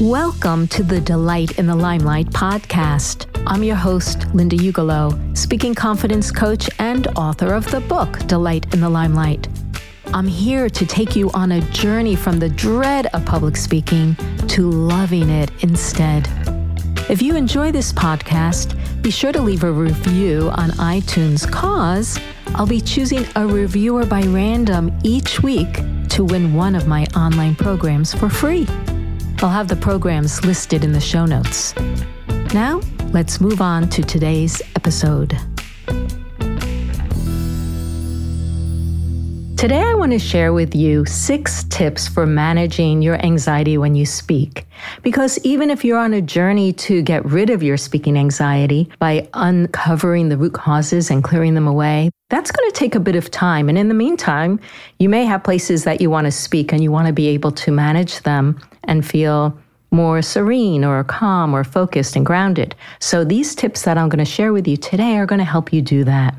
Welcome to the Delight in the Limelight podcast. I'm your host, Linda Ugelow, speaking confidence coach and author of the book, Delight in the Limelight. I'm here to take you on a journey from the dread of public speaking to loving it instead. If you enjoy this podcast, be sure to leave a review on iTunes, cause I'll be choosing a reviewer by random each week to win one of my online programs for free. I'll have the programs listed in the show notes. Now, let's move on to today's episode. Today, I want to share with you six tips for managing your anxiety when you speak. Because even if you're on a journey to get rid of your speaking anxiety by uncovering the root causes and clearing them away, that's going to take a bit of time. And in the meantime, you may have places that you want to speak and you want to be able to manage them and feel more serene or calm or focused and grounded. So, these tips that I'm going to share with you today are going to help you do that.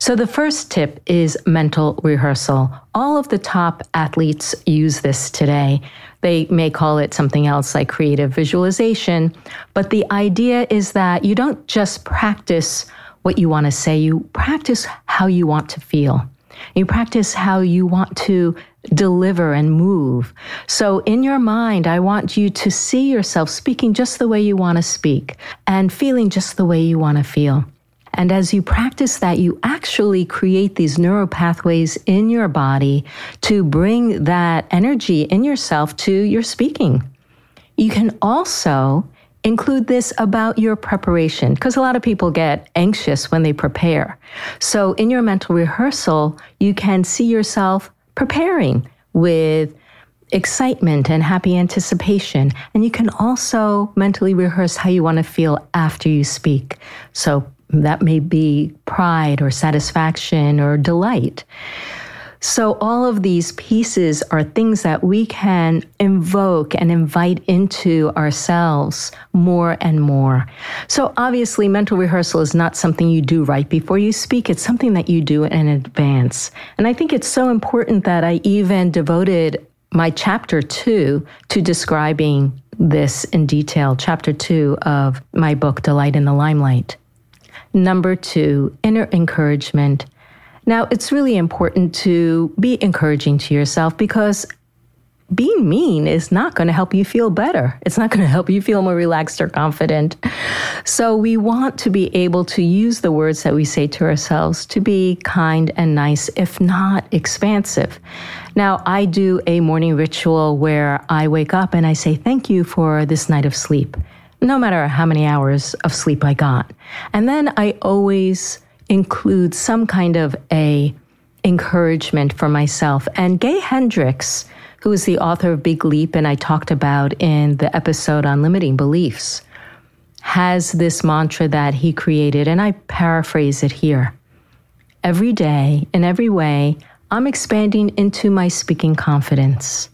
So, the first tip is mental rehearsal. All of the top athletes use this today. They may call it something else like creative visualization, but the idea is that you don't just practice what you want to say, you practice how you want to feel. You practice how you want to deliver and move. So, in your mind, I want you to see yourself speaking just the way you want to speak and feeling just the way you want to feel. And as you practice that, you actually create these neural pathways in your body to bring that energy in yourself to your speaking. You can also include this about your preparation because a lot of people get anxious when they prepare. So, in your mental rehearsal, you can see yourself preparing with excitement and happy anticipation. And you can also mentally rehearse how you want to feel after you speak. So, that may be pride or satisfaction or delight. So, all of these pieces are things that we can invoke and invite into ourselves more and more. So, obviously, mental rehearsal is not something you do right before you speak, it's something that you do in advance. And I think it's so important that I even devoted my chapter two to describing this in detail, chapter two of my book, Delight in the Limelight. Number two, inner encouragement. Now, it's really important to be encouraging to yourself because being mean is not going to help you feel better. It's not going to help you feel more relaxed or confident. So, we want to be able to use the words that we say to ourselves to be kind and nice, if not expansive. Now, I do a morning ritual where I wake up and I say, Thank you for this night of sleep, no matter how many hours of sleep I got. And then I always include some kind of a encouragement for myself. And Gay Hendricks, who is the author of Big Leap, and I talked about in the episode on limiting beliefs, has this mantra that he created, and I paraphrase it here. Every day, in every way, I'm expanding into my speaking confidence.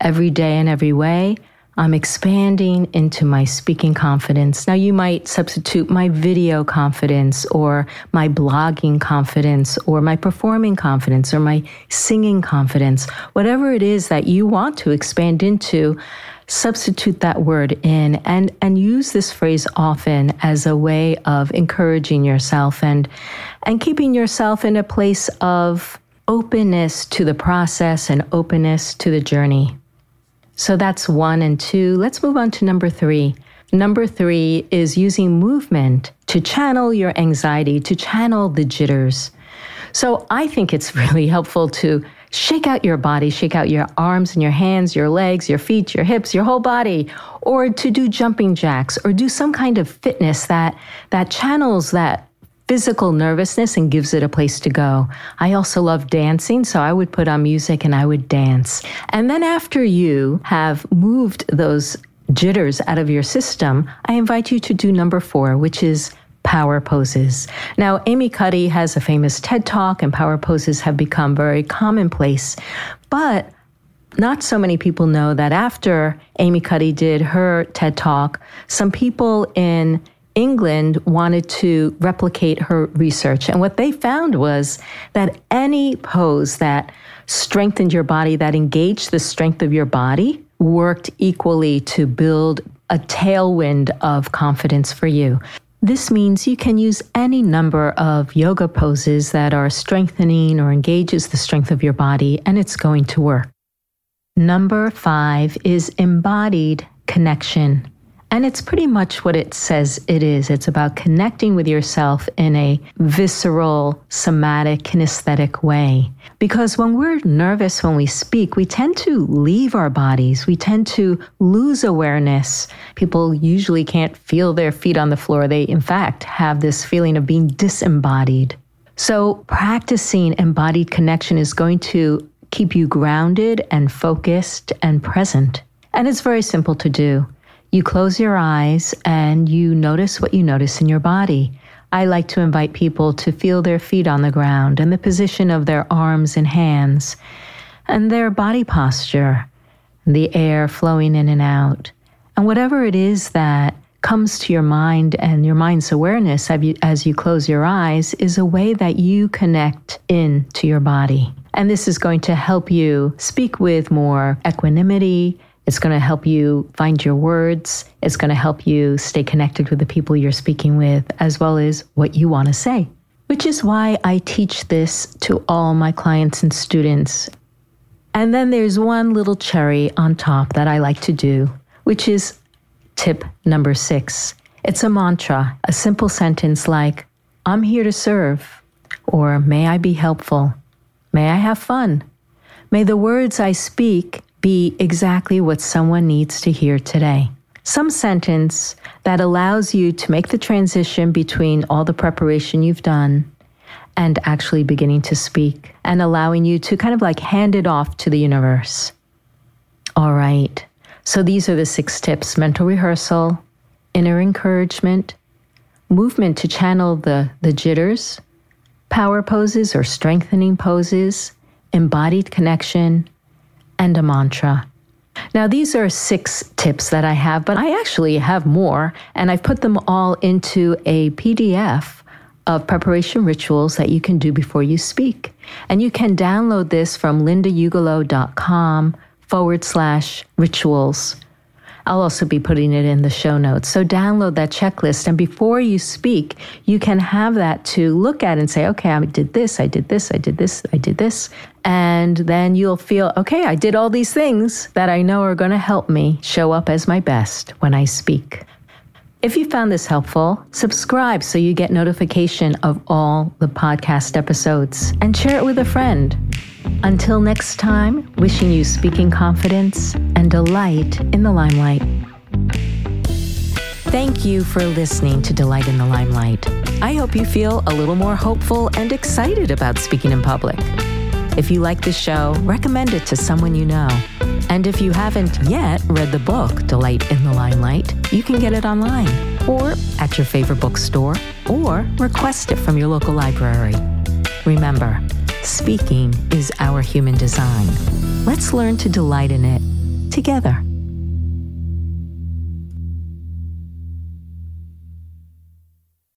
Every day, in every way, I'm expanding into my speaking confidence. Now, you might substitute my video confidence or my blogging confidence or my performing confidence or my singing confidence. Whatever it is that you want to expand into, substitute that word in and, and use this phrase often as a way of encouraging yourself and, and keeping yourself in a place of openness to the process and openness to the journey. So that's one and two. Let's move on to number three. Number three is using movement to channel your anxiety, to channel the jitters. So I think it's really helpful to shake out your body, shake out your arms and your hands, your legs, your feet, your hips, your whole body, or to do jumping jacks or do some kind of fitness that that channels that physical nervousness and gives it a place to go. I also love dancing, so I would put on music and I would dance. And then after you have moved those jitters out of your system, I invite you to do number four, which is power poses. Now, Amy Cuddy has a famous TED talk, and power poses have become very commonplace. But not so many people know that after Amy Cuddy did her TED talk, some people in England wanted to replicate her research. And what they found was that any pose that strengthened your body, that engaged the strength of your body, worked equally to build a tailwind of confidence for you. This means you can use any number of yoga poses that are strengthening or engages the strength of your body, and it's going to work. Number five is embodied connection. And it's pretty much what it says it is. It's about connecting with yourself in a visceral, somatic, kinesthetic way. Because when we're nervous when we speak, we tend to leave our bodies. We tend to lose awareness. People usually can't feel their feet on the floor. They, in fact, have this feeling of being disembodied. So, practicing embodied connection is going to keep you grounded and focused and present. And it's very simple to do. You close your eyes and you notice what you notice in your body. I like to invite people to feel their feet on the ground and the position of their arms and hands and their body posture, the air flowing in and out. And whatever it is that comes to your mind and your mind's awareness as you close your eyes is a way that you connect in to your body. And this is going to help you speak with more equanimity it's going to help you find your words. It's going to help you stay connected with the people you're speaking with, as well as what you want to say, which is why I teach this to all my clients and students. And then there's one little cherry on top that I like to do, which is tip number six. It's a mantra, a simple sentence like, I'm here to serve, or may I be helpful? May I have fun? May the words I speak be exactly what someone needs to hear today. Some sentence that allows you to make the transition between all the preparation you've done and actually beginning to speak and allowing you to kind of like hand it off to the universe. All right. So these are the six tips mental rehearsal, inner encouragement, movement to channel the, the jitters, power poses or strengthening poses, embodied connection, and a mantra. Now, these are six tips that I have, but I actually have more, and I've put them all into a PDF of preparation rituals that you can do before you speak. And you can download this from lindaugelow.com forward slash rituals. I'll also be putting it in the show notes. So download that checklist. And before you speak, you can have that to look at and say, okay, I did this, I did this, I did this, I did this. And then you'll feel, okay, I did all these things that I know are going to help me show up as my best when I speak. If you found this helpful, subscribe so you get notification of all the podcast episodes and share it with a friend. Until next time, wishing you speaking confidence and delight in the limelight. Thank you for listening to Delight in the Limelight. I hope you feel a little more hopeful and excited about speaking in public. If you like the show, recommend it to someone you know. And if you haven't yet read the book, Delight in the Limelight, you can get it online or at your favorite bookstore or request it from your local library. Remember, Speaking is our human design. Let's learn to delight in it together.